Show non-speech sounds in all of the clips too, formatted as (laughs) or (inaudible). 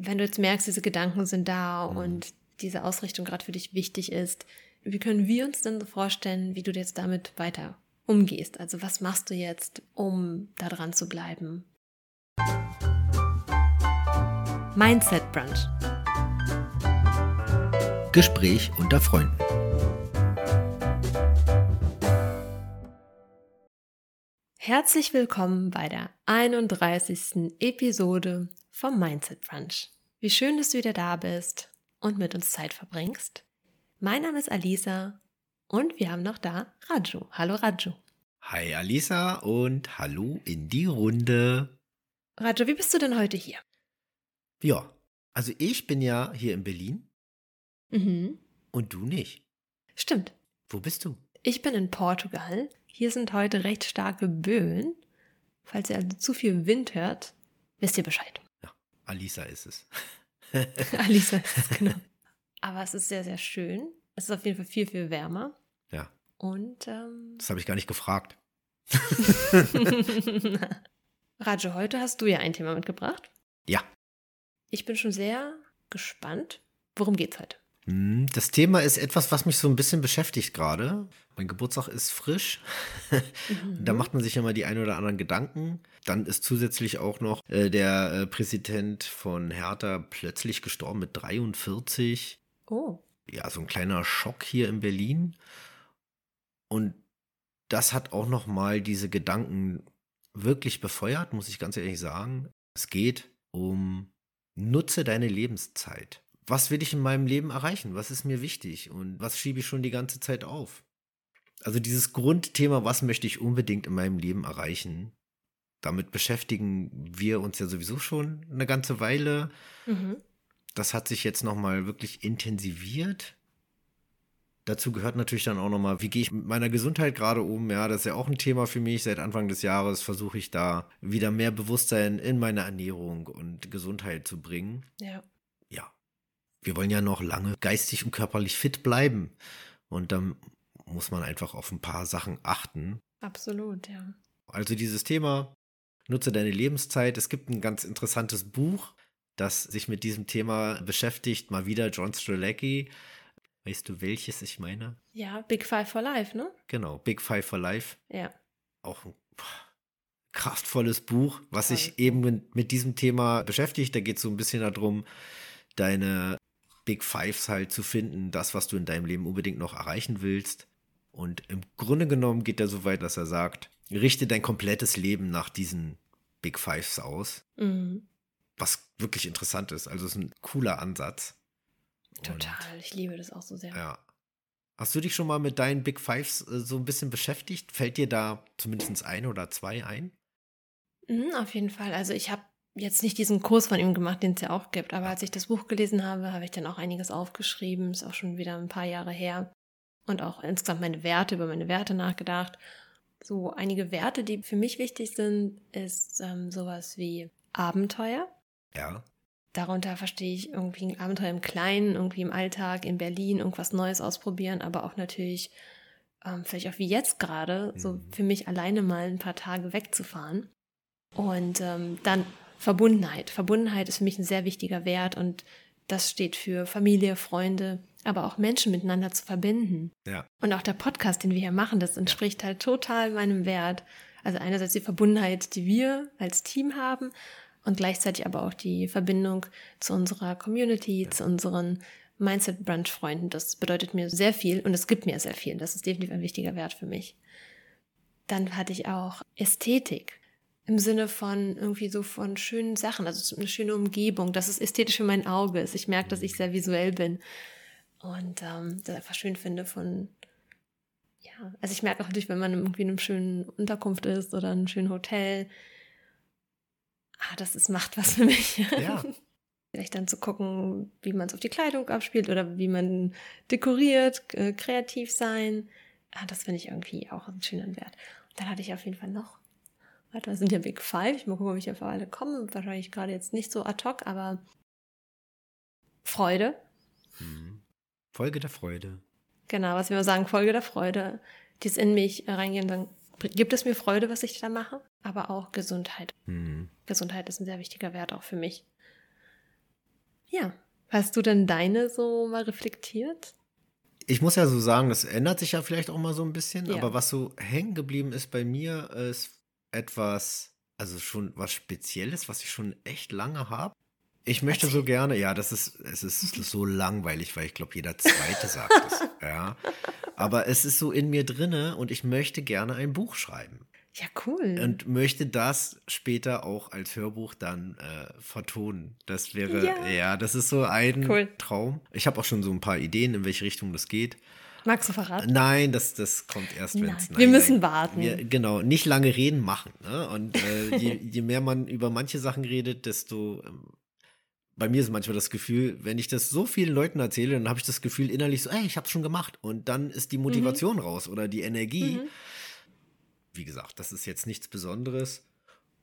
wenn du jetzt merkst, diese Gedanken sind da mhm. und diese Ausrichtung gerade für dich wichtig ist, wie können wir uns denn so vorstellen, wie du jetzt damit weiter umgehst? Also was machst du jetzt, um da dran zu bleiben? Mindset Brunch. Gespräch unter Freunden. Herzlich willkommen bei der 31. Episode vom Mindset Brunch. Wie schön, dass du wieder da bist und mit uns Zeit verbringst. Mein Name ist Alisa und wir haben noch da Raju. Hallo Raju. Hi Alisa und hallo in die Runde. Raju, wie bist du denn heute hier? Ja, also ich bin ja hier in Berlin. Mhm. Und du nicht. Stimmt. Wo bist du? Ich bin in Portugal. Hier sind heute recht starke Böen. Falls ihr also zu viel Wind hört, wisst ihr Bescheid. Alisa ist es. (laughs) Alisa ist es, genau. (laughs) Aber es ist sehr, sehr schön. Es ist auf jeden Fall viel, viel wärmer. Ja. Und ähm, das habe ich gar nicht gefragt. (laughs) Raju, heute hast du ja ein Thema mitgebracht. Ja. Ich bin schon sehr gespannt. Worum geht's heute? Hm, das Thema ist etwas, was mich so ein bisschen beschäftigt gerade. Mein Geburtstag ist frisch. (laughs) Mhm. da macht man sich immer die ein oder anderen Gedanken. Dann ist zusätzlich auch noch äh, der äh, Präsident von Hertha plötzlich gestorben mit 43. Oh. Ja, so ein kleiner Schock hier in Berlin. Und das hat auch noch mal diese Gedanken wirklich befeuert, muss ich ganz ehrlich sagen. Es geht um nutze deine Lebenszeit was will ich in meinem Leben erreichen? Was ist mir wichtig? Und was schiebe ich schon die ganze Zeit auf? Also dieses Grundthema, was möchte ich unbedingt in meinem Leben erreichen? Damit beschäftigen wir uns ja sowieso schon eine ganze Weile. Mhm. Das hat sich jetzt nochmal wirklich intensiviert. Dazu gehört natürlich dann auch nochmal, wie gehe ich mit meiner Gesundheit gerade um? Ja, das ist ja auch ein Thema für mich. Seit Anfang des Jahres versuche ich da wieder mehr Bewusstsein in meine Ernährung und Gesundheit zu bringen. Ja. Ja, wir wollen ja noch lange geistig und körperlich fit bleiben. Und dann muss man einfach auf ein paar Sachen achten. Absolut, ja. Also dieses Thema, nutze deine Lebenszeit. Es gibt ein ganz interessantes Buch, das sich mit diesem Thema beschäftigt. Mal wieder John Strelacki. Weißt du, welches ich meine? Ja, Big Five for Life, ne? Genau, Big Five for Life. Ja. Auch ein kraftvolles Buch, was sich eben mit, mit diesem Thema beschäftigt. Da geht es so ein bisschen darum, deine Big Fives halt zu finden, das, was du in deinem Leben unbedingt noch erreichen willst. Und im Grunde genommen geht er so weit, dass er sagt, richte dein komplettes Leben nach diesen Big Fives aus. Mhm. Was wirklich interessant ist. Also es ist ein cooler Ansatz. Total, Und, ich liebe das auch so sehr. Ja. Hast du dich schon mal mit deinen Big Fives äh, so ein bisschen beschäftigt? Fällt dir da zumindest ein oder zwei ein? Mhm, auf jeden Fall. Also ich habe jetzt nicht diesen Kurs von ihm gemacht, den es ja auch gibt, aber als ich das Buch gelesen habe, habe ich dann auch einiges aufgeschrieben, ist auch schon wieder ein paar Jahre her und auch insgesamt meine Werte, über meine Werte nachgedacht. So einige Werte, die für mich wichtig sind, ist ähm, sowas wie Abenteuer. Ja. Darunter verstehe ich irgendwie ein Abenteuer im Kleinen, irgendwie im Alltag, in Berlin, irgendwas Neues ausprobieren, aber auch natürlich, ähm, vielleicht auch wie jetzt gerade, so mhm. für mich alleine mal ein paar Tage wegzufahren. Und ähm, dann Verbundenheit. Verbundenheit ist für mich ein sehr wichtiger Wert und das steht für Familie, Freunde, aber auch Menschen miteinander zu verbinden. Ja. Und auch der Podcast, den wir hier machen, das entspricht halt total meinem Wert. Also einerseits die Verbundenheit, die wir als Team haben und gleichzeitig aber auch die Verbindung zu unserer Community, ja. zu unseren Mindset Brunch Freunden. Das bedeutet mir sehr viel und es gibt mir sehr viel. Das ist definitiv ein wichtiger Wert für mich. Dann hatte ich auch Ästhetik im Sinne von irgendwie so von schönen Sachen, also eine schöne Umgebung, dass es ästhetisch für mein Auge ist. Ich merke, dass ich sehr visuell bin und ähm, das einfach schön finde von, ja, also ich merke auch natürlich, wenn man irgendwie in einem schönen Unterkunft ist oder in einem schönen Hotel, ah, das ist, macht was für mich. Ja. (laughs) Vielleicht dann zu gucken, wie man es auf die Kleidung abspielt oder wie man dekoriert, äh, kreativ sein. Ah, das finde ich irgendwie auch einen schönen Wert. Und dann hatte ich auf jeden Fall noch Warte, das sind ja Big Five. Ich mal gucken, ob ich auf alle komme. Wahrscheinlich gerade jetzt nicht so ad hoc, aber Freude. Hm. Folge der Freude. Genau, was wir sagen, Folge der Freude. Die ist in mich reingehen, dann gibt es mir Freude, was ich da mache, aber auch Gesundheit. Mhm. Gesundheit ist ein sehr wichtiger Wert auch für mich. Ja. Hast du denn deine so mal reflektiert? Ich muss ja so sagen, das ändert sich ja vielleicht auch mal so ein bisschen, Ja. aber was so hängen geblieben ist bei mir, ist etwas, also schon was Spezielles, was ich schon echt lange habe. Ich möchte so gerne, ja, das ist, es ist (laughs) so langweilig, weil ich glaube, jeder Zweite sagt es, (laughs) ja. Aber es ist so in mir drinne und ich möchte gerne ein Buch schreiben Ja, cool. und möchte das später auch als Hörbuch dann äh, vertonen. Das wäre, Ja. ja. das ist so ein Cool. Traum. Ich habe auch schon so ein paar Ideen, in welche Richtung das geht. Magst du verraten? Nein, das, das kommt erst, wenn Nein, es. wir müssen warten. Wir, genau, nicht lange reden, machen. Ne? Und äh, je, je mehr man über manche Sachen redet, desto. Ähm, bei mir ist manchmal das Gefühl, wenn ich das so vielen Leuten erzähle, dann habe ich das Gefühl innerlich so, ey, ich hab's schon gemacht. Und dann ist die Motivation raus oder die Energie. Mhm. Wie gesagt, das ist jetzt nichts Besonderes.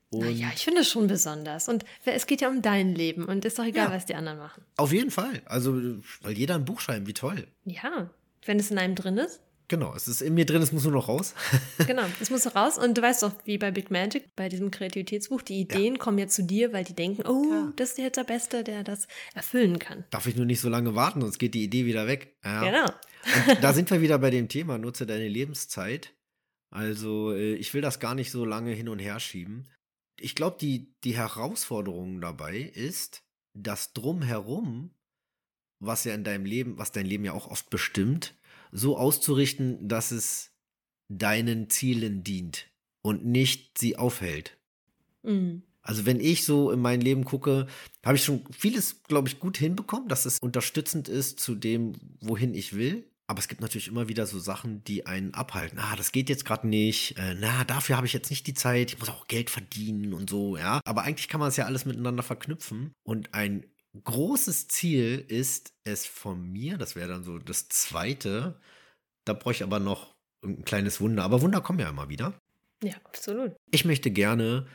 Und Naja, ich finde es schon besonders. Und es geht ja um dein Leben und ist doch egal, Ja. was die anderen machen. auf jeden Fall. Also, soll jeder ein Buch schreiben, wie toll. Ja, wenn es in einem drin ist. Genau, es ist in mir drin, es muss nur noch raus. (laughs) Genau, das muss raus. Und du weißt doch, wie bei Big Magic, bei diesem Kreativitätsbuch, die Ideen kommen ja zu dir, weil die denken, oh, Ja. das ist jetzt der Beste, der das erfüllen kann. Darf ich nur nicht so lange warten, sonst geht die Idee wieder weg. Ja. Genau. Und da (laughs) sind wir wieder bei dem Thema, nutze deine Lebenszeit. Also äh, ich will das gar nicht so lange hin und her schieben. Ich glaube, die, die Herausforderung dabei ist, das drumherum, was ja in deinem Leben, was dein Leben ja auch oft bestimmt, so auszurichten, dass es deinen Zielen dient und nicht sie aufhält. Mhm. Also wenn ich so in mein Leben gucke, habe ich schon vieles, glaube ich, gut hinbekommen, dass es unterstützend ist zu dem, wohin ich will. Aber es gibt natürlich immer wieder so Sachen, die einen abhalten. Ah, das geht jetzt gerade nicht. Äh, na, dafür habe ich jetzt nicht die Zeit. Ich muss auch Geld verdienen und so, ja. Aber eigentlich kann man es ja alles miteinander verknüpfen. Und ein großes Ziel ist es von mir, das wäre dann so das zweite. Da brauche ich aber noch ein kleines Wunder. Aber Wunder kommen ja immer wieder. Ja, absolut. Ich möchte gerne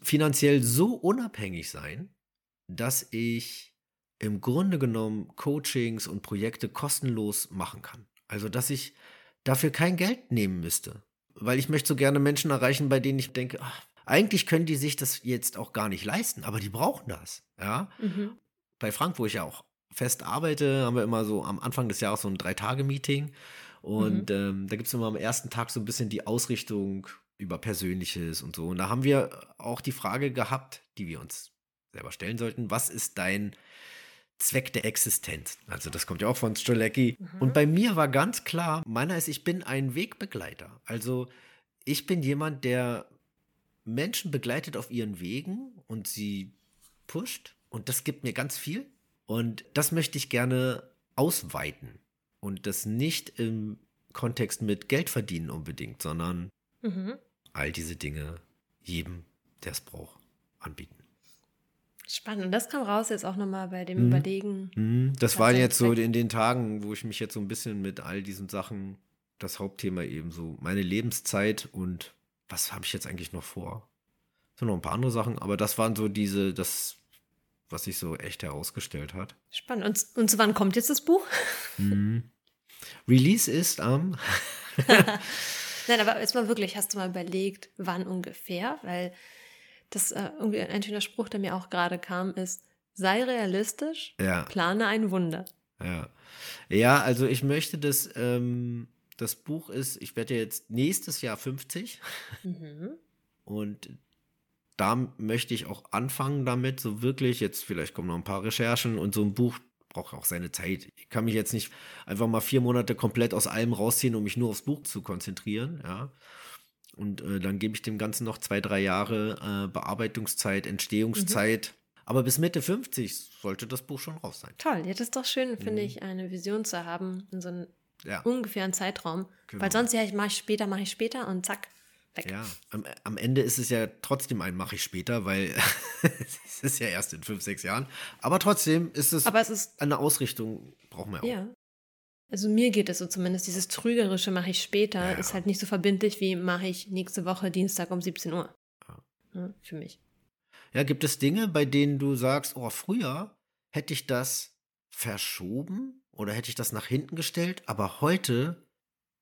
finanziell so unabhängig sein, dass ich im Grunde genommen Coachings und Projekte kostenlos machen kann. Also, dass ich dafür kein Geld nehmen müsste. Weil ich möchte so gerne Menschen erreichen, bei denen ich denke, ach, eigentlich können die sich das jetzt auch gar nicht leisten, aber die brauchen das. Ja, Mhm. Bei Frank, wo ich ja auch fest arbeite, haben wir immer so am Anfang des Jahres so ein Drei-Tage-Meeting. Und ähm, da gibt es immer am ersten Tag so ein bisschen die Ausrichtung über Persönliches und so. Und da haben wir auch die Frage gehabt, die wir uns selber stellen sollten: Was ist dein Zweck der Existenz? Also, das kommt ja auch von Stolecki. Und bei mir war ganz klar: meiner ist, ich bin ein Wegbegleiter. Also, ich bin jemand, der Menschen begleitet auf ihren Wegen und sie pusht. Und das gibt mir ganz viel. Und das möchte ich gerne ausweiten. Und das nicht im Kontext mit Geld verdienen unbedingt, sondern Mhm. all diese Dinge jedem, der es braucht, anbieten. Spannend. Und das kam raus jetzt auch nochmal bei dem Mhm. Überlegen. Mhm, Das waren jetzt so in den Tagen, wo ich mich jetzt so ein bisschen mit all diesen Sachen, das Hauptthema eben so, meine Lebenszeit und was habe ich jetzt eigentlich noch vor? So noch ein paar andere Sachen, aber das waren so diese, das, was sich so echt herausgestellt hat. Spannend. Und, und zu wann kommt jetzt das Buch? Mhm. Release ist am (laughs) Nein, aber jetzt mal wirklich, hast du mal überlegt, wann ungefähr? Weil das äh, irgendwie ein schöner Spruch, der mir auch gerade kam, ist, sei realistisch, ja, plane ein Wunder. ja. Ja, also ich möchte das, ähm, das Buch ist, ich werde jetzt nächstes Jahr 50 Mhm. und da möchte ich auch anfangen damit, so wirklich, jetzt vielleicht kommen noch ein paar Recherchen und so ein Buch braucht auch seine Zeit. Ich kann mich jetzt nicht einfach mal vier Monate komplett aus allem rausziehen, um mich nur aufs Buch zu konzentrieren, ja. Und äh, dann gebe ich dem Ganzen noch zwei, drei Jahre äh, Bearbeitungszeit, Entstehungszeit. Aber bis Mitte 50 sollte das Buch schon raus sein. Toll, ja, das ist doch schön, finde Mhm. ich, eine Vision zu haben in so einem Ja, ungefähren Zeitraum. Genau. Weil sonst ja, ich mache ich später, mache ich später und zack, weg. ja. Am, am Ende ist es ja trotzdem ein mache ich später, weil (laughs) es ist ja erst in fünf, sechs Jahren. Aber trotzdem ist es Aber es ist, eine Ausrichtung, brauchen wir auch. ja. Also mir geht es so zumindest, dieses Trügerische mache ich später, Ja. ist halt nicht so verbindlich wie mache ich nächste Woche Dienstag um 17 Uhr. Ja. Ja, für mich. Ja, gibt es Dinge, bei denen du sagst, oh, früher hätte ich das verschoben oder hätte ich das nach hinten gestellt, aber heute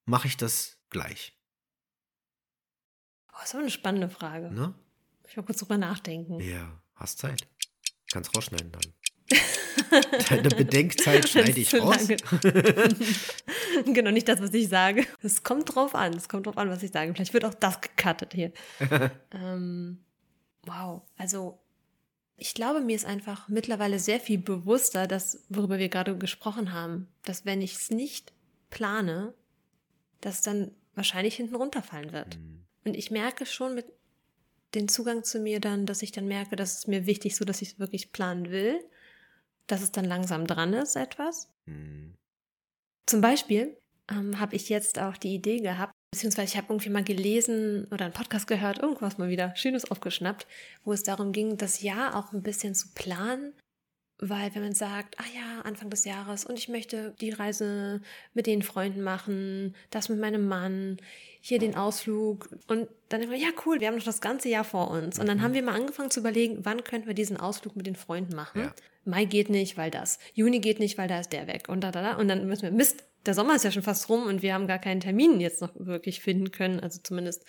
mache ich das gleich. Oh, das ist aber eine spannende Frage. Ne? Ich mal kurz drüber nachdenken. Ja, hast Zeit. Kannst rausschneiden dann. (laughs) Deine Bedenkzeit schneide ich raus. (laughs) genau, nicht das, was ich sage. Es kommt drauf an. Es kommt drauf an, was ich sage. Vielleicht wird auch das gecuttet hier. (laughs) ähm, wow. Also, ich glaube, mir ist einfach mittlerweile sehr viel bewusster, dass, worüber wir gerade gesprochen haben, dass wenn ich es nicht plane, dass dann wahrscheinlich hinten runterfallen wird. Mhm. Und ich merke schon mit den Zugang zu mir dann, dass ich dann merke, dass es mir wichtig so, dass ich es wirklich planen will, dass es dann langsam dran ist, etwas. Mhm. Zum Beispiel ähm, habe ich jetzt auch die Idee gehabt, beziehungsweise ich habe irgendwie mal gelesen oder einen Podcast gehört, irgendwas mal wieder Schönes aufgeschnappt, wo es darum ging, das Jahr auch ein bisschen zu planen weil wenn man sagt, ah ja, Anfang des Jahres und ich möchte die Reise mit den Freunden machen, das mit meinem Mann, hier den Ausflug und dann immer, ja cool, wir haben noch das ganze Jahr vor uns. Und dann mhm. haben wir mal angefangen zu überlegen, wann könnten wir diesen Ausflug mit den Freunden machen. Ja. Mai geht nicht, weil das. Juni geht nicht, weil da ist der weg. Und da, da, da. Und dann müssen wir, Mist, der Sommer ist ja schon fast rum und wir haben gar keinen Termin jetzt noch wirklich finden können, also zumindest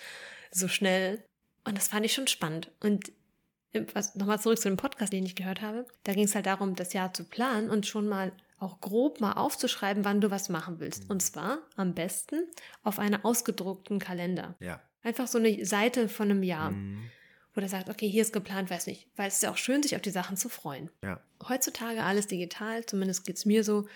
so schnell. Und das fand ich schon spannend. Und nochmal zurück zu dem Podcast, den ich gehört habe, da ging es halt darum, das Jahr zu planen und schon mal auch grob mal aufzuschreiben, wann du was machen willst. Und zwar am besten auf einer ausgedruckten Kalender. Ja. Einfach so eine Seite von einem Jahr. Mhm. Wo der sagt, okay, hier ist geplant, weiß nicht. Weil es ist ja auch schön, sich auf die Sachen zu freuen. Ja. Heutzutage alles digital, zumindest geht es mir so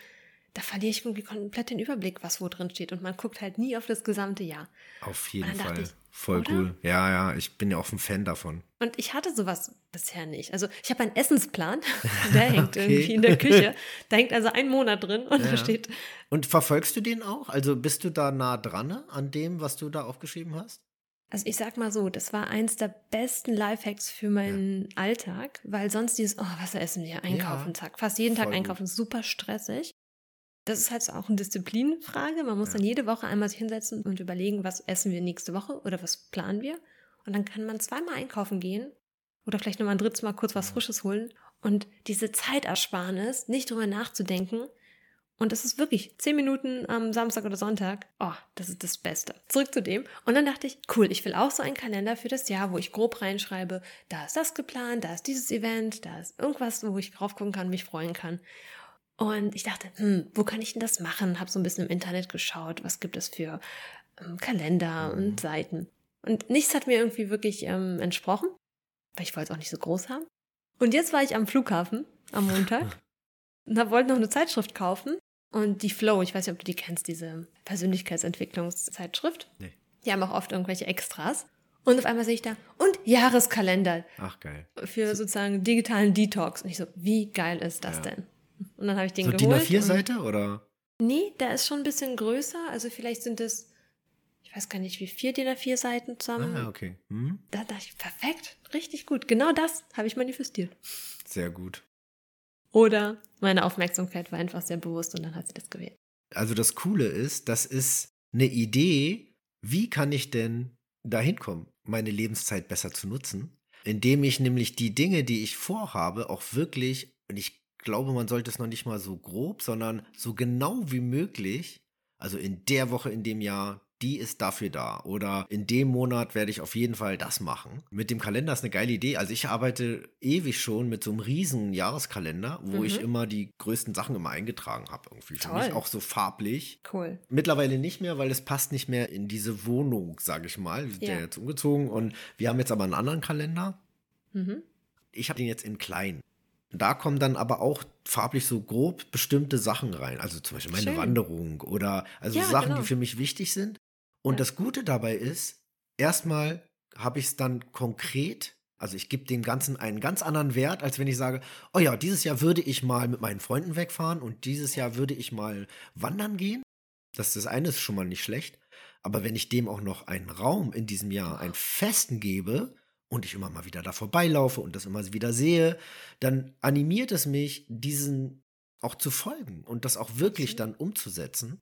da verliere ich irgendwie komplett den Überblick, was wo drin steht. Und man guckt halt nie auf das gesamte Jahr. Auf jeden Fall. Ich, Voll oder? cool. Ja, ja, ich bin ja auch ein Fan davon. Und ich hatte sowas bisher nicht. Also ich habe einen Essensplan, (laughs) der hängt okay. irgendwie in der Küche. (laughs) Da hängt also ein Monat drin und ja. da steht. Und verfolgst du den auch? Also bist du da nah dran an dem, was du da aufgeschrieben hast? Also ich sag mal so, das war eins der besten Lifehacks für meinen ja. Alltag, weil sonst dieses, oh, was essen wir? Einkaufen, ja, zack. Fast jeden Tag einkaufen, super stressig das ist halt auch eine Disziplinfrage. Man muss ja. dann jede Woche einmal sich hinsetzen und überlegen, was essen wir nächste Woche oder was planen wir. Und dann kann man zweimal einkaufen gehen oder vielleicht nochmal ein drittes Mal kurz was Frisches holen. Und diese Zeitersparnis, nicht drüber nachzudenken. Und das ist wirklich zehn Minuten am Samstag oder Sonntag. Oh, das ist das Beste. Zurück zu dem. Und dann dachte ich, cool, ich will auch so einen Kalender für das Jahr, wo ich grob reinschreibe, da ist das geplant, da ist dieses Event, da ist irgendwas, wo ich drauf gucken kann, mich freuen kann. Und ich dachte, hm, wo kann ich denn das machen? Habe so ein bisschen im Internet geschaut, was gibt es für ähm, Kalender und mhm. Seiten. Und nichts hat mir irgendwie wirklich ähm, entsprochen, weil ich wollte es auch nicht so groß haben. Und jetzt war ich am Flughafen am Montag (laughs) und wollte noch eine Zeitschrift kaufen. Und die Flow, ich weiß nicht, ob du die kennst, diese Persönlichkeitsentwicklungszeitschrift. Nee. Die haben auch oft irgendwelche Extras. Und auf einmal sehe ich da, und Jahreskalender. Ach, geil. Für sozusagen digitalen Detox. Und ich so, wie geil ist das ja. denn? Und dann habe ich den so geholt. DIN A4-Seite oder? Nee, der ist schon ein bisschen größer. Also vielleicht sind es, ich weiß gar nicht, wie vier DIN A4 Seiten zusammen. Ah, okay. Hm. Da dachte ich, perfekt, richtig gut. Genau das habe ich manifestiert. Sehr gut. Oder meine Aufmerksamkeit war einfach sehr bewusst und dann hat sie das gewählt. Also das Coole ist, das ist eine Idee, wie kann ich denn dahin kommen, meine Lebenszeit besser zu nutzen, indem ich nämlich die Dinge, die ich vorhabe, auch wirklich, und ich glaube, man sollte es noch nicht mal so grob, sondern so genau wie möglich, also in der Woche, in dem Jahr, die ist dafür da. Oder in dem Monat werde ich auf jeden Fall das machen. Mit dem Kalender ist eine geile Idee. Also ich arbeite ewig schon mit so einem riesen Jahreskalender, wo mhm. ich immer die größten Sachen immer eingetragen habe. Irgendwie für Toll. mich auch so farblich. Cool. Mittlerweile nicht mehr, weil es passt nicht mehr in diese Wohnung, sage ich mal. Wir sind ja. jetzt umgezogen und wir haben jetzt aber einen anderen Kalender. Mhm. Ich habe den jetzt in klein. Da kommen dann aber auch farblich so grob bestimmte Sachen rein. Also zum Beispiel meine Schön. Wanderung oder also ja, Sachen, genau. die für mich wichtig sind. Und ja. das Gute dabei ist, erstmal habe ich es dann konkret, also ich gebe dem Ganzen einen ganz anderen Wert, als wenn ich sage, oh ja, dieses Jahr würde ich mal mit meinen Freunden wegfahren und dieses Jahr würde ich mal wandern gehen. Das, das eine ist schon mal nicht schlecht. Aber wenn ich dem auch noch einen Raum in diesem Jahr, einen festen gebe, und ich immer mal wieder da vorbeilaufe und das immer wieder sehe, dann animiert es mich, diesen auch zu folgen und das auch wirklich dann umzusetzen.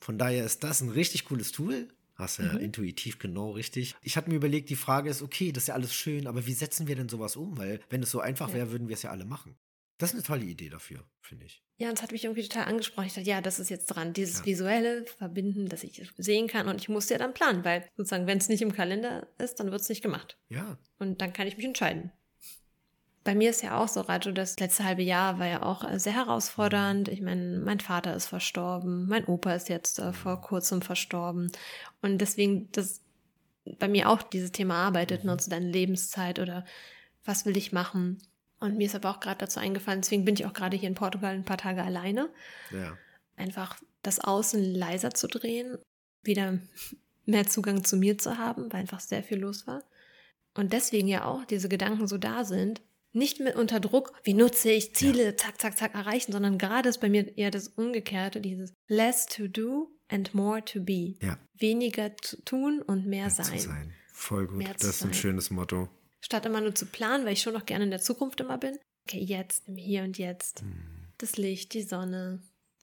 Von daher ist das ein richtig cooles Tool. Hast ja mhm. intuitiv genau richtig. Ich hatte mir überlegt, die Frage ist, okay, das ist ja alles schön, aber wie setzen wir denn sowas um? Weil wenn es so einfach ja. wäre, würden wir es ja alle machen. Das ist eine tolle Idee dafür, finde ich. Ja, und es hat mich irgendwie total angesprochen. Ich dachte, ja, das ist jetzt dran, dieses ja. visuelle Verbinden, dass ich sehen kann. Und ich musste ja dann planen, weil sozusagen, wenn es nicht im Kalender ist, dann wird es nicht gemacht. Ja. Und dann kann ich mich entscheiden. Bei mir ist ja auch so, Raju, das letzte halbe Jahr war ja auch äh, sehr herausfordernd. Ich meine, mein Vater ist verstorben, mein Opa ist jetzt äh, vor kurzem verstorben. Und deswegen, das bei mir auch dieses Thema arbeitet, nutze deine Lebenszeit oder was will ich machen. Und mir ist aber auch gerade dazu eingefallen, deswegen bin ich auch gerade hier in Portugal ein paar Tage alleine. Ja. Einfach das Außen leiser zu drehen, wieder mehr Zugang zu mir zu haben, weil einfach sehr viel los war. Und deswegen ja auch diese Gedanken so da sind, nicht mit unter Druck, wie nutze ich Ziele, ja. zack, zack, zack erreichen, sondern gerade ist bei mir eher das Umgekehrte, dieses less to do and more to be. Ja. Weniger zu tun und mehr, mehr sein. Sein. Voll gut. Mehr das ist ein schönes Motto. Statt immer nur zu planen, weil ich schon noch gerne in der Zukunft immer bin. Okay, jetzt, im Hier und Jetzt. Hm. Das Licht, die Sonne,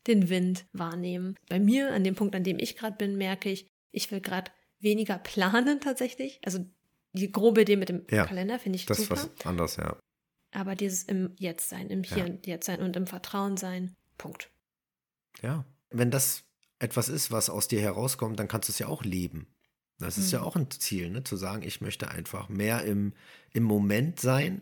den Wind wahrnehmen. Bei mir, an dem Punkt, an dem ich gerade bin, merke ich, ich will gerade weniger (laughs) planen tatsächlich. Also die grobe Idee mit dem ja, Kalender finde ich das super. Das ist was anderes, ja. Aber dieses im Jetzt sein, im Hier ja. und Jetzt sein und im Vertrauen sein. Punkt. Ja. Wenn das etwas ist, was aus dir herauskommt, dann kannst du es ja auch leben. Das ist mhm. ja auch ein Ziel, ne? zu sagen, ich möchte einfach mehr im, im Moment sein.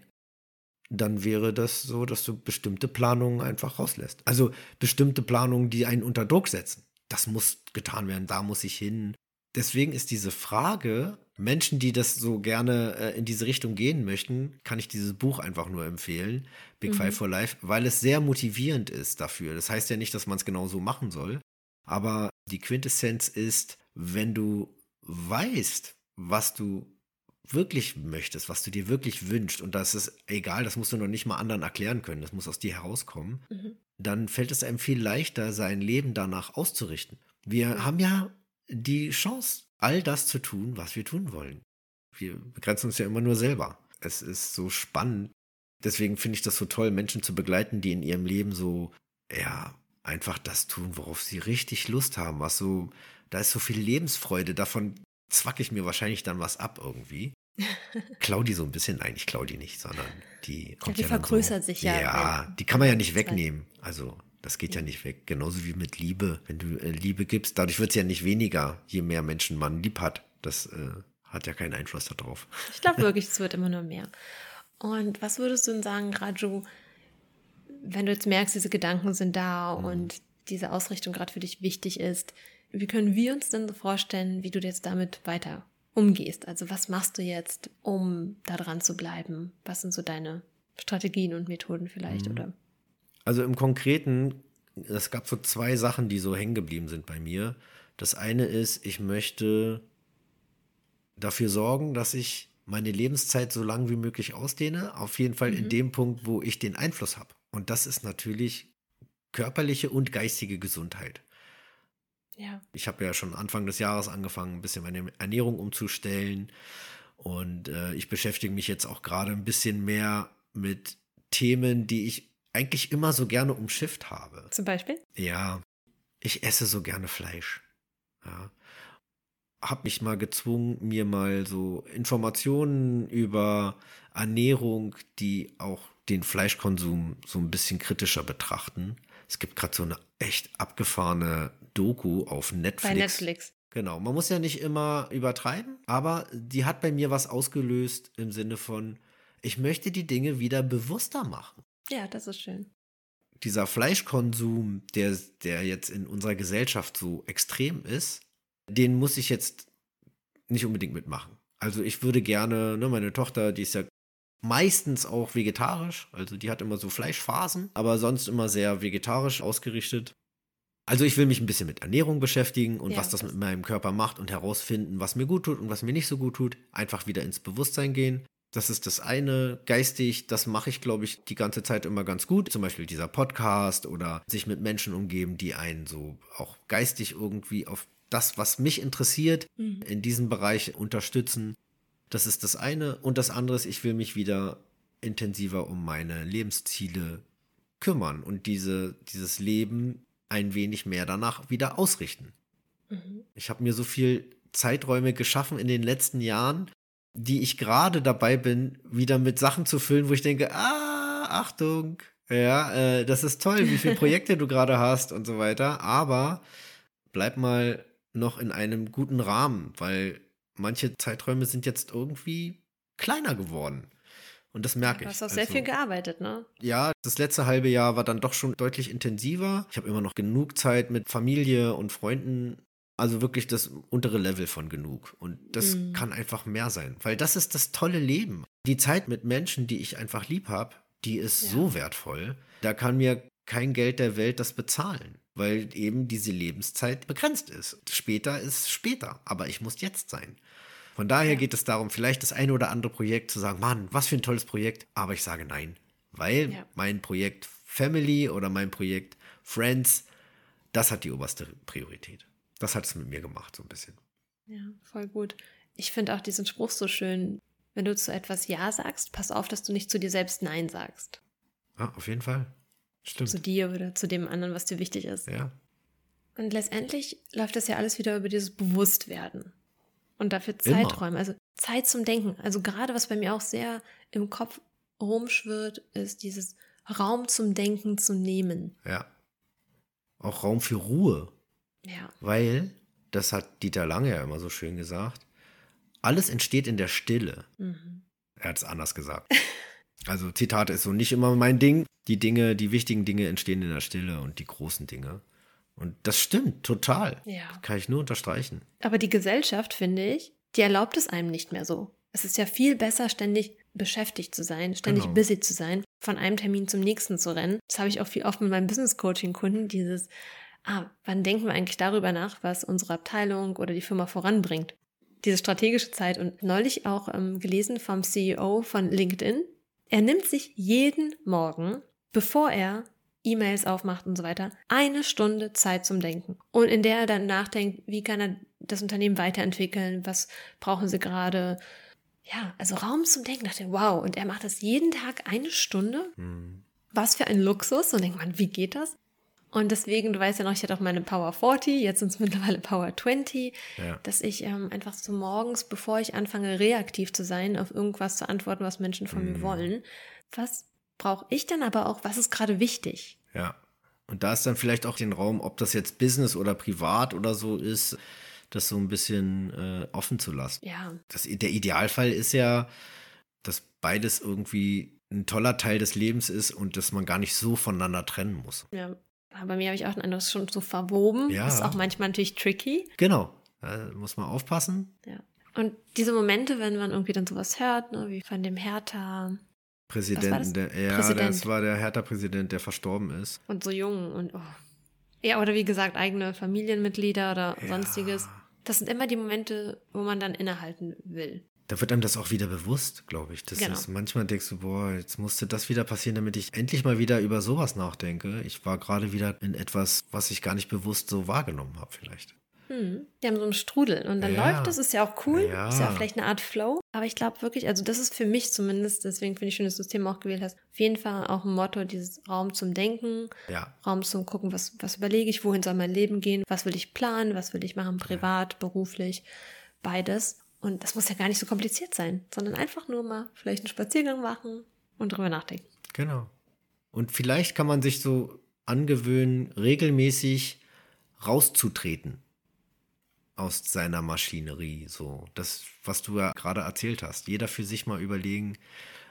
Dann wäre das so, dass du bestimmte Planungen einfach rauslässt. Also bestimmte Planungen, die einen unter Druck setzen. Das muss getan werden, da muss ich hin. Deswegen ist diese Frage, Menschen, die das so gerne äh, in diese Richtung gehen möchten, kann ich dieses Buch einfach nur empfehlen, Big mhm. Five for Life, weil es sehr motivierend ist dafür. Das heißt ja nicht, dass man es genau so machen soll, aber die Quintessenz ist, wenn du weißt, was du wirklich möchtest, was du dir wirklich wünschst, und das ist egal, das musst du noch nicht mal anderen erklären können, das muss aus dir herauskommen, mhm. dann fällt es einem viel leichter, sein Leben danach auszurichten. Wir mhm. haben ja die Chance, all das zu tun, was wir tun wollen. Wir begrenzen uns ja immer nur selber. Es ist so spannend. Deswegen finde ich das so toll, Menschen zu begleiten, die in ihrem Leben so, ja, einfach das tun, worauf sie richtig Lust haben, was so, da ist so viel Lebensfreude, davon zwacke ich mir wahrscheinlich dann was ab irgendwie. (laughs) Klau die so ein bisschen, nein, ich klau die nicht, sondern die kommt ja, die ja vergrößert so, sich ja. Ja, die kann man ja nicht wegnehmen. Also das geht ja. ja nicht weg. Genauso wie mit Liebe. Wenn du äh, Liebe gibst, dadurch wird es ja nicht weniger, je mehr Menschen man lieb hat. Das äh, hat ja keinen Einfluss darauf. Ich glaube wirklich, (laughs) es wird immer nur mehr. Und was würdest du denn sagen, Raju, wenn du jetzt merkst, diese Gedanken sind da mhm. und diese Ausrichtung gerade für dich wichtig ist, wie können wir uns denn so vorstellen, wie du jetzt damit weiter umgehst? Also was machst du jetzt, um da dran zu bleiben? Was sind so deine Strategien und Methoden vielleicht, mhm. oder? Also im Konkreten, es gab so zwei Sachen, die so hängen geblieben sind bei mir. Das eine ist, ich möchte dafür sorgen, dass ich meine Lebenszeit so lang wie möglich ausdehne. Auf jeden Fall mhm. in dem Punkt, wo ich den Einfluss habe. Und das ist natürlich körperliche und geistige Gesundheit. Ja. Ich habe ja schon Anfang des Jahres angefangen, ein bisschen meine Ernährung umzustellen. Und äh, ich beschäftige mich jetzt auch gerade ein bisschen mehr mit Themen, die ich eigentlich immer so gerne umschifft habe. Zum Beispiel? Ja, ich esse so gerne Fleisch. Ja. Hab mich mal gezwungen, mir mal so Informationen über Ernährung, die auch den Fleischkonsum so ein bisschen kritischer betrachten. Es gibt gerade so eine echt abgefahrene Doku auf Netflix. Bei Netflix. Genau, man muss ja nicht immer übertreiben, aber die hat bei mir was ausgelöst im Sinne von, ich möchte die Dinge wieder bewusster machen. Ja, das ist schön. Dieser Fleischkonsum, der, der jetzt in unserer Gesellschaft so extrem ist, den muss ich jetzt nicht unbedingt mitmachen. Also ich würde gerne, ne, meine Tochter, die ist ja meistens auch vegetarisch, also die hat immer so Fleischphasen, aber sonst immer sehr vegetarisch ausgerichtet. Also ich will mich ein bisschen mit Ernährung beschäftigen und ja, was das, mit meinem Körper macht und herausfinden, was mir gut tut und was mir nicht so gut tut. Einfach wieder ins Bewusstsein gehen. Das ist das eine. Geistig, das mache ich, glaube ich, die ganze Zeit immer ganz gut. Zum Beispiel dieser Podcast oder sich mit Menschen umgeben, die einen so auch geistig irgendwie auf das, was mich interessiert, mhm. in diesem Bereich unterstützen. Das ist das eine. Und das andere ist, ich will mich wieder intensiver um meine Lebensziele kümmern und diese, dieses Leben ein wenig mehr danach wieder ausrichten. Mhm. Ich habe mir so viel Zeiträume geschaffen in den letzten Jahren, die ich gerade dabei bin, wieder mit Sachen zu füllen, wo ich denke, ah, Achtung, ja, äh, das ist toll, wie viele (laughs) Projekte du gerade hast und so weiter, aber bleib mal noch in einem guten Rahmen, weil manche Zeiträume sind jetzt irgendwie kleiner geworden. Und das merke Du ich. hast auch sehr Also, viel gearbeitet, ne? Ja, das letzte halbe Jahr war dann doch schon deutlich intensiver. Ich habe immer noch genug Zeit mit Familie und Freunden. Also wirklich das untere Level von genug. Und das Mhm. kann einfach mehr sein. Weil das ist das tolle Leben. Die Zeit mit Menschen, die ich einfach lieb habe, die ist Ja. so wertvoll. Da kann mir kein Geld der Welt das bezahlen. Weil eben diese Lebenszeit begrenzt ist. Später ist später. Aber ich muss jetzt sein. Von daher geht es darum, vielleicht das eine oder andere Projekt zu sagen, Mann, was für ein tolles Projekt, aber ich sage nein, weil Ja. mein Projekt Family oder mein Projekt Friends, das hat die oberste Priorität. Das hat es mit mir gemacht, so ein bisschen. Ja, voll gut. Ich finde auch diesen Spruch so schön. Wenn du zu etwas Ja sagst, pass auf, dass du nicht zu dir selbst Nein sagst. Ja, auf jeden Fall. Stimmt. Zu dir oder zu dem anderen, was dir wichtig ist. Ja, Und letztendlich läuft das ja alles wieder über dieses Bewusstwerden. Und dafür Immer. Zeiträume, also Zeit zum Denken. Also gerade was bei mir auch sehr im Kopf rumschwirrt, ist dieses Raum zum Denken zu nehmen. ja. Auch Raum für Ruhe, Ja, weil, das hat Dieter Lange ja immer so schön gesagt, alles entsteht in der Stille. mhm. Er hat es anders gesagt. (laughs) Also Zitate ist so nicht immer mein Ding. Die Dinge, die wichtigen Dinge entstehen in der Stille und die großen Dinge. Und das stimmt total. ja. Kann ich nur unterstreichen. Aber die Gesellschaft, finde ich, die erlaubt es einem nicht mehr so. Es ist ja viel besser, ständig beschäftigt zu sein, ständig Genau. busy zu sein, von einem Termin zum nächsten zu rennen. Das habe ich auch viel oft mit meinen Business-Coaching-Kunden, dieses, ah, wann denken wir eigentlich darüber nach, was unsere Abteilung oder die Firma voranbringt? Diese strategische Zeit und neulich auch ähm, gelesen vom CEO von LinkedIn. Er nimmt sich jeden Morgen, bevor er E-Mails aufmacht und so weiter, eine Stunde Zeit zum Denken. Und in der er dann nachdenkt, wie kann er das Unternehmen weiterentwickeln, was brauchen sie gerade. Ja, also Raum zum Denken. Dachte, ich, wow, und er macht das jeden Tag eine Stunde. Hm. Was für ein Luxus. Und denkt man, wie geht das? Und deswegen, du weißt ja noch, ich hatte auch meine Power 40, jetzt sind es (laughs) mittlerweile Power 20, Ja. dass ich ähm, einfach so morgens, bevor ich anfange, reaktiv zu sein, auf irgendwas zu antworten, was Menschen von mir Mhm. wollen. Was brauche ich dann aber auch? Was ist gerade wichtig? Ja. Und da ist dann vielleicht auch den Raum, ob das jetzt Business oder privat oder so ist, das so ein bisschen äh, offen zu lassen. Ja, Das, der Idealfall ist ja, dass beides irgendwie ein toller Teil des Lebens ist und dass man gar nicht so voneinander trennen muss. ja. Aber bei mir habe ich auch den Eindruck, schon so verwoben. Ja. Ist auch manchmal natürlich tricky. Genau. Da muss man aufpassen. Ja. Und diese Momente, wenn man irgendwie dann sowas hört, ne, wie von dem Hertha Präsidenten, der, ja, Präsident. das war der Hertha-Präsident, der verstorben ist. und so jung und oh. ja, oder wie gesagt, eigene Familienmitglieder oder Ja. sonstiges. Das sind immer die Momente, wo man dann innehalten will. Da wird einem das auch wieder bewusst, glaube ich. Das Genau. ist, manchmal denkst du, boah, jetzt musste das wieder passieren, damit ich endlich mal wieder über sowas nachdenke. Ich war gerade wieder in etwas, was ich gar nicht bewusst so wahrgenommen habe, vielleicht. Hm. Die haben so einen Strudel und dann Ja. läuft das, ist ja auch cool, Ja. ist ja auch vielleicht eine Art Flow. Aber ich glaube wirklich, also das ist für mich zumindest, deswegen finde ich schön, dass du das Thema auch gewählt hast, auf jeden Fall auch ein Motto, dieses Raum zum Denken, Ja, Raum zum Gucken, was, was überlege ich, wohin soll mein Leben gehen, was will ich planen, was will ich machen, privat, beruflich, beides. Und das muss ja gar nicht so kompliziert sein, sondern einfach nur mal vielleicht einen Spaziergang machen und drüber nachdenken. genau. Und vielleicht kann man sich so angewöhnen, regelmäßig rauszutreten aus seiner Maschinerie. So, das, was du ja gerade erzählt hast. Jeder für sich mal überlegen,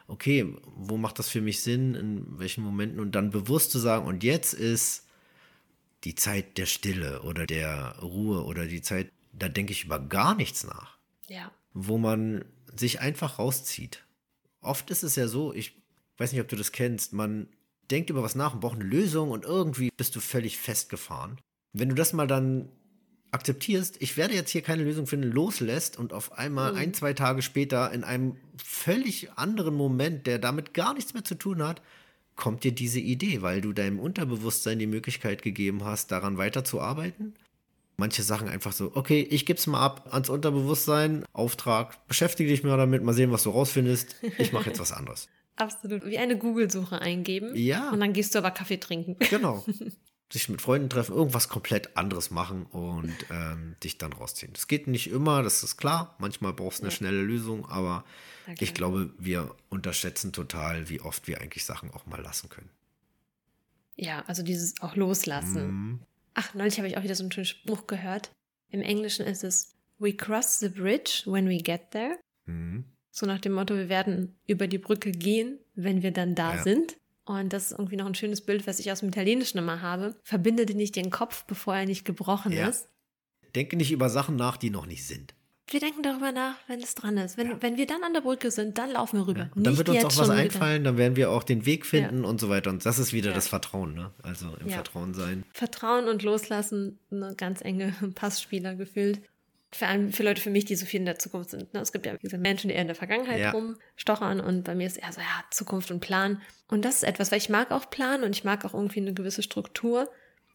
okay, wo macht das für mich Sinn, in welchen Momenten und dann bewusst zu sagen, und jetzt ist die Zeit der Stille oder der Ruhe oder die Zeit, da denke ich über gar nichts nach, Ja. wo man sich einfach rauszieht. Oft ist es ja so, ich weiß nicht, ob du das kennst, man denkt über was nach und braucht eine Lösung und irgendwie bist du völlig festgefahren. Wenn du das mal dann akzeptierst, ich werde jetzt hier keine Lösung finden, loslässt und auf einmal Mhm. ein, zwei Tage später in einem völlig anderen Moment, der damit gar nichts mehr zu tun hat, kommt dir diese Idee, weil du deinem Unterbewusstsein die Möglichkeit gegeben hast, daran weiterzuarbeiten. Manche Sachen einfach so, okay, ich gebe es mal ab ans Unterbewusstsein, Auftrag, beschäftige dich mal damit, mal sehen, was du rausfindest. Ich mache jetzt was anderes. (laughs) Absolut. Wie eine Google-Suche eingeben. Ja. Und dann gehst du aber Kaffee trinken. Genau. (laughs) Sich mit Freunden treffen, irgendwas komplett anderes machen und ähm, dich dann rausziehen. Das geht nicht immer, das ist klar. Manchmal brauchst du eine Ja. schnelle Lösung, aber Ja, ich glaube, wir unterschätzen total, wie oft wir eigentlich Sachen auch mal lassen können. Ja, also dieses auch loslassen. Mhm. Ach, neulich habe ich auch wieder so einen schönen Spruch gehört. Im Englischen ist es We cross the bridge when we get there. Mhm. So nach dem Motto, wir werden über die Brücke gehen, wenn wir dann da Ja. sind. Und das ist irgendwie noch ein schönes Bild, was ich aus dem Italienischen immer habe. Verbinde dir nicht den Kopf, bevor er nicht gebrochen Ja. ist. Denke nicht über Sachen nach, die noch nicht sind. Wir denken darüber nach, wenn es dran ist. Wenn, Ja. wenn wir dann an der Brücke sind, dann laufen wir rüber. Ja. Und dann Nicht wird uns auch was schon wieder. einfallen, dann werden wir auch den Weg finden und so weiter. Und das ist wieder das Vertrauen, ne? Also im. Vertrauen sein. Vertrauen und Loslassen, eine ganz enge (laughs) Passspieler gefühlt. Vor allem für Leute für mich, die so viel in der Zukunft sind. ne? Es gibt ja wie gesagt, Menschen, die eher in der Vergangenheit Ja. rumstochern und bei mir ist eher so, ja, Zukunft und Plan. Und das ist etwas, weil ich mag auch Plan und ich mag auch irgendwie eine gewisse Struktur,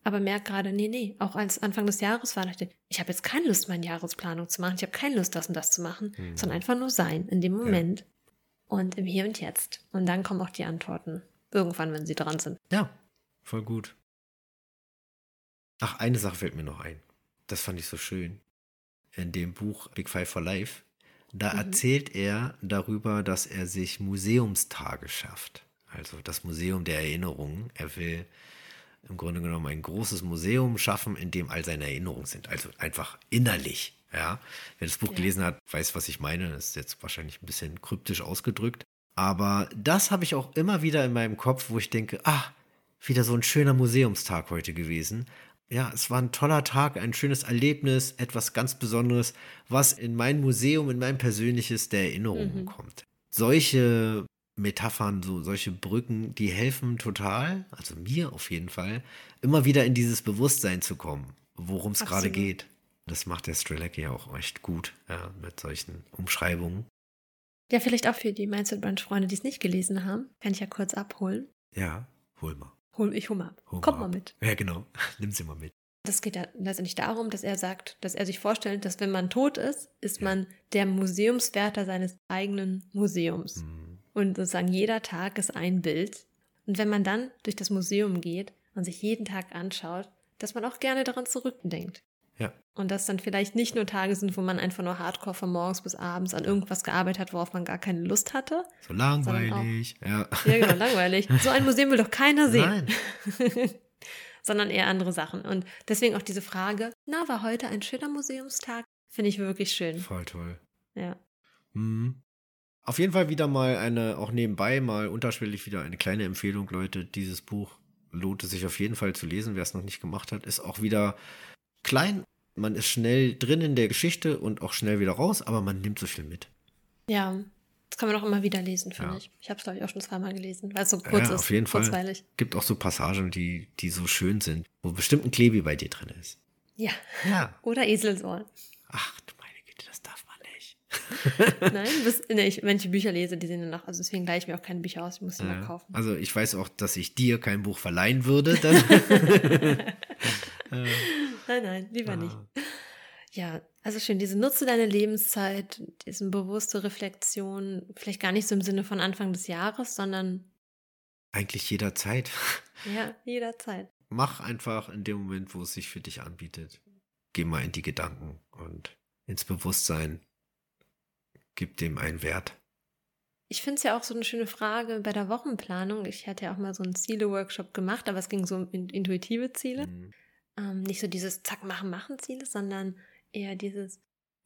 aber merke gerade, nee, nee, auch als Anfang des Jahres war, dachte ich, ich habe jetzt keine Lust, meine Jahresplanung zu machen, ich habe keine Lust, das und das zu machen, Mhm. sondern einfach nur sein, in dem Moment und im Hier und Jetzt. Und dann kommen auch die Antworten. Irgendwann, wenn sie dran sind. Ja, voll gut. Ach, eine Sache fällt mir noch ein. Das fand ich so schön. In dem Buch Big Five for Life, da Mhm. erzählt er darüber, dass er sich Museumstage schafft. Also das Museum der Erinnerungen. Er will im Grunde genommen ein großes Museum schaffen, in dem all seine Erinnerungen sind. Also einfach innerlich. Ja, wer das Buch Ja. gelesen hat, weiß, was ich meine. Das ist jetzt wahrscheinlich ein bisschen kryptisch ausgedrückt. Aber das habe ich auch immer wieder in meinem Kopf, wo ich denke, ah, wieder so ein schöner Museumstag heute gewesen. Ja, es war ein toller Tag, ein schönes Erlebnis, etwas ganz Besonderes, was in mein Museum, in mein persönliches der Erinnerungen Mhm. kommt. Solche Metaphern, so solche Brücken, die helfen total, also mir auf jeden Fall, immer wieder in dieses Bewusstsein zu kommen, worum es gerade geht. Das macht der Strelecki ja auch echt gut, ja, mit solchen Umschreibungen. Ja, vielleicht auch für die Mindset Brunch Freunde, die es nicht gelesen haben, kann ich ja kurz abholen. Ja, hol mal. Hol, ich hol mal ab. Hol Kommt mal ab. mit. Ja, genau. Nimm sie mal mit. Das geht ja letztendlich darum, dass er sagt, dass er sich vorstellt, dass wenn man tot ist, ist Ja. man der Museumswärter seines eigenen Museums. Hm. Und sozusagen jeder Tag ist ein Bild. Und wenn man dann durch das Museum geht und sich jeden Tag anschaut, dass man auch gerne daran zurückdenkt. Ja. Und dass dann vielleicht nicht nur Tage sind, wo man einfach nur hardcore von morgens bis abends an irgendwas gearbeitet hat, worauf man gar keine Lust hatte. So langweilig. Ja. Ja, genau, langweilig. So ein Museum will doch keiner sehen. Nein. (laughs) sondern eher andere Sachen. Und deswegen auch diese Frage, na, war heute ein schöner Museumstag? Finde ich wirklich schön. Voll toll. Ja. Mhm. Auf jeden Fall wieder mal eine, auch nebenbei mal unterschwellig wieder eine kleine Empfehlung, Leute. Dieses Buch lohnt es sich auf jeden Fall zu lesen, wer es noch nicht gemacht hat. Ist auch wieder klein. Man ist schnell drin in der Geschichte und auch schnell wieder raus, aber man nimmt so viel mit. Ja, das kann man auch immer wieder lesen, finde Ja. ich. Ich habe es, glaube ich, auch schon zweimal gelesen, weil es so kurz ja, ist, auf jeden Fall. kurzweilig. Gibt auch so Passagen, die, die so schön sind, wo bestimmt ein Klebi bei dir drin ist. Ja. Ja. Oder Eselsohr. Ach, du meine Güte, das darf man nicht. (laughs) Nein, bis, nee, ich, wenn ich Bücher lese, die sehen danach, also deswegen gleiche ich mir auch keine Bücher aus, ich muss sie mal Ja. kaufen. Also ich weiß auch, dass ich dir kein Buch verleihen würde. Dann. (laughs) (laughs) Äh, Nein, nein, lieber ah. nicht. Ja, also schön, diese nutze deine Lebenszeit, diese bewusste Reflexion, vielleicht gar nicht so im Sinne von Anfang des Jahres, sondern Eigentlich jederzeit. (laughs) ja, jederzeit. Mach einfach in dem Moment, wo es sich für dich anbietet. Geh mal in die Gedanken und ins Bewusstsein. Gib dem einen Wert. Ich finde es ja auch so eine schöne Frage bei der Wochenplanung. Ich hatte ja auch mal so einen Ziele-Workshop gemacht, aber es ging so um in- intuitive Ziele. Mhm. Ähm, nicht so dieses Zack, machen, machen Ziele, sondern eher dieses,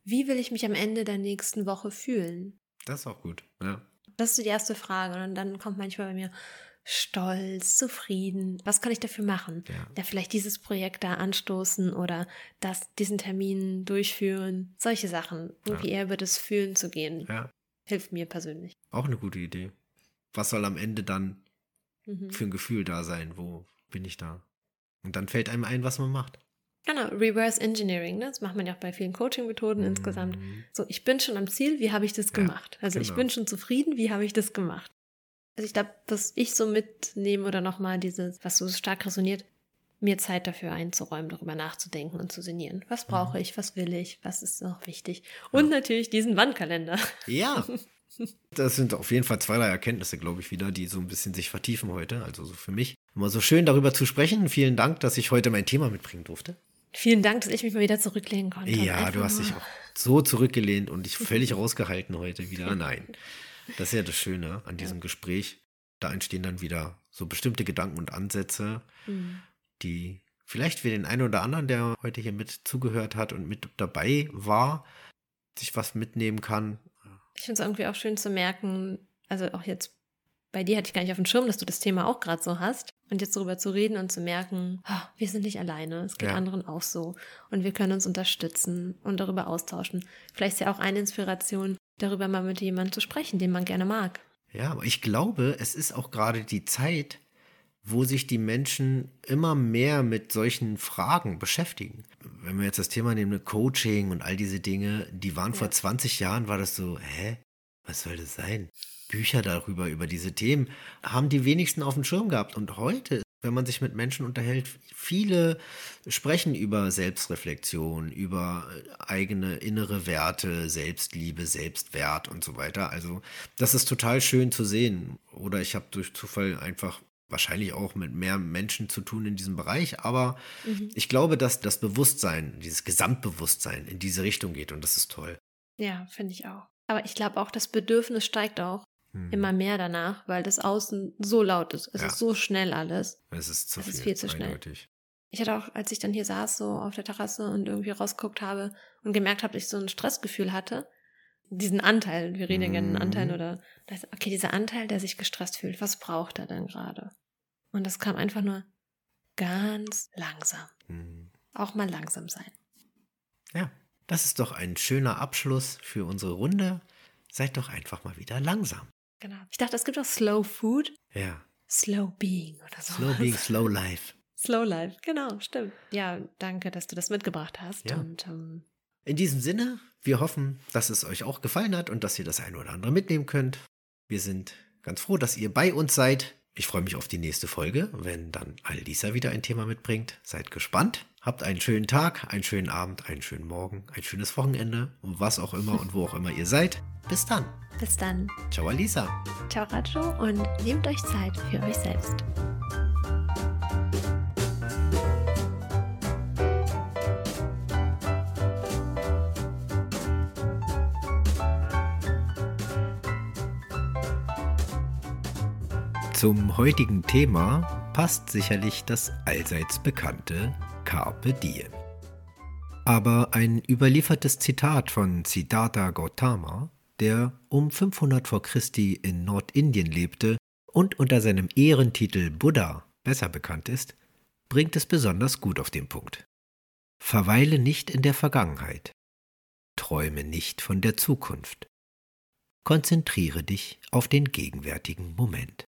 wie will ich mich am Ende der nächsten Woche fühlen? Das ist auch gut. Ja. Das ist so die erste Frage. Und dann kommt manchmal bei mir stolz, zufrieden. Was kann ich dafür machen? Ja. Ja, vielleicht dieses Projekt da anstoßen oder das, diesen Termin durchführen. Solche Sachen. Irgendwie eher über das Fühlen zu gehen. ja. Hilft mir persönlich. Auch eine gute Idee. Was soll am Ende dann Mhm. für ein Gefühl da sein? Wo bin ich da? Und dann fällt einem ein, was man macht. Genau, Reverse Engineering, ne? das macht man ja auch bei vielen Coaching-Methoden insgesamt. Mhm. So, ich bin schon am Ziel, wie habe ich das Ja, gemacht? Also ich genau. bin schon zufrieden, wie habe ich das gemacht? Also ich glaube, was ich so mitnehme oder nochmal dieses, was so stark resoniert, mir Zeit dafür einzuräumen, darüber nachzudenken und zu sinnieren. Was brauche Mhm. ich, was will ich, was ist noch wichtig? Und natürlich diesen Wandkalender. Ja. (laughs) (laughs) Das sind auf jeden Fall zweierlei Erkenntnisse, glaube ich, wieder, die so ein bisschen sich vertiefen heute. Also so für mich. Immer so schön darüber zu sprechen. Vielen Dank, dass ich heute mein Thema mitbringen durfte. Vielen Dank, dass ich mich mal wieder zurücklehnen konnte. Ja, einfach du hast dich auch so zurückgelehnt und dich (laughs) völlig rausgehalten heute wieder. Nein. (laughs) Das ist ja das Schöne an diesem Gespräch. Da entstehen dann wieder so bestimmte Gedanken und Ansätze, Mhm. die vielleicht für den einen oder anderen, der heute hier mit zugehört hat und mit dabei war, sich was mitnehmen kann. Ich finde es irgendwie auch schön zu merken, also auch jetzt bei dir hatte ich gar nicht auf dem Schirm, dass du das Thema auch gerade so hast. Und jetzt darüber zu reden und zu merken, oh, wir sind nicht alleine, es geht ja. anderen auch so. Und wir können uns unterstützen und darüber austauschen. Vielleicht ist ja auch eine Inspiration, darüber mal mit jemandem zu sprechen, den man gerne mag. Ja, aber ich glaube, es ist auch gerade die Zeit, wo sich die Menschen immer mehr mit solchen Fragen beschäftigen. Wenn wir jetzt das Thema nehmen, Coaching und all diese Dinge, die waren ja. vor 20 Jahren, war das so, hä, was soll das sein? Bücher darüber, über diese Themen, haben die wenigsten auf dem Schirm gehabt. Und heute, wenn man sich mit Menschen unterhält, viele sprechen über Selbstreflexion, über eigene innere Werte, Selbstliebe, Selbstwert und so weiter. Also das ist total schön zu sehen. Oder ich habe durch Zufall einfach wahrscheinlich auch mit mehr Menschen zu tun in diesem Bereich, aber mhm. ich glaube, dass das Bewusstsein, dieses Gesamtbewusstsein in diese Richtung geht und das ist toll. Ja, finde ich auch. Aber ich glaube auch, das Bedürfnis steigt auch hm. immer mehr danach, weil das Außen so laut ist. Es ja. ist so schnell alles. Es ist zu es viel. Ist viel zu schnell. Eindeutig. Ich hatte auch, als ich dann hier saß, so auf der Terrasse und irgendwie rausgeguckt habe und gemerkt habe, dass ich so ein Stressgefühl hatte, diesen Anteil, wir reden ja gerne einen Anteil mhm. oder, okay, dieser Anteil, der sich gestresst fühlt, was braucht er denn gerade? Und das kam einfach nur ganz langsam. Mhm. Auch mal langsam sein. Ja, das ist doch ein schöner Abschluss für unsere Runde. Seid doch einfach mal wieder langsam. Genau. Ich dachte, es gibt auch Slow Food. Ja. Slow Being oder so. Slow Being, Slow Life. (laughs) Slow Life, genau, stimmt. Ja, danke, dass du das mitgebracht hast. Ja. Und, ähm, In diesem Sinne, wir hoffen, dass es euch auch gefallen hat und dass ihr das eine oder andere mitnehmen könnt. Wir sind ganz froh, dass ihr bei uns seid. Ich freue mich auf die nächste Folge, wenn dann Alisa wieder ein Thema mitbringt. Seid gespannt. Habt einen schönen Tag, einen schönen Abend, einen schönen Morgen, ein schönes Wochenende und was auch immer und wo auch immer ihr seid. Bis dann. Bis dann. Ciao Alisa. Ciao Rajo und nehmt euch Zeit für euch selbst. Zum heutigen Thema passt sicherlich das allseits bekannte Carpe Diem. Aber ein überliefertes Zitat von Siddhartha Gautama, der um 500 vor Christi in Nordindien lebte und unter seinem Ehrentitel Buddha besser bekannt ist, bringt es besonders gut auf den Punkt. Verweile nicht in der Vergangenheit. Träume nicht von der Zukunft. Konzentriere dich auf den gegenwärtigen Moment.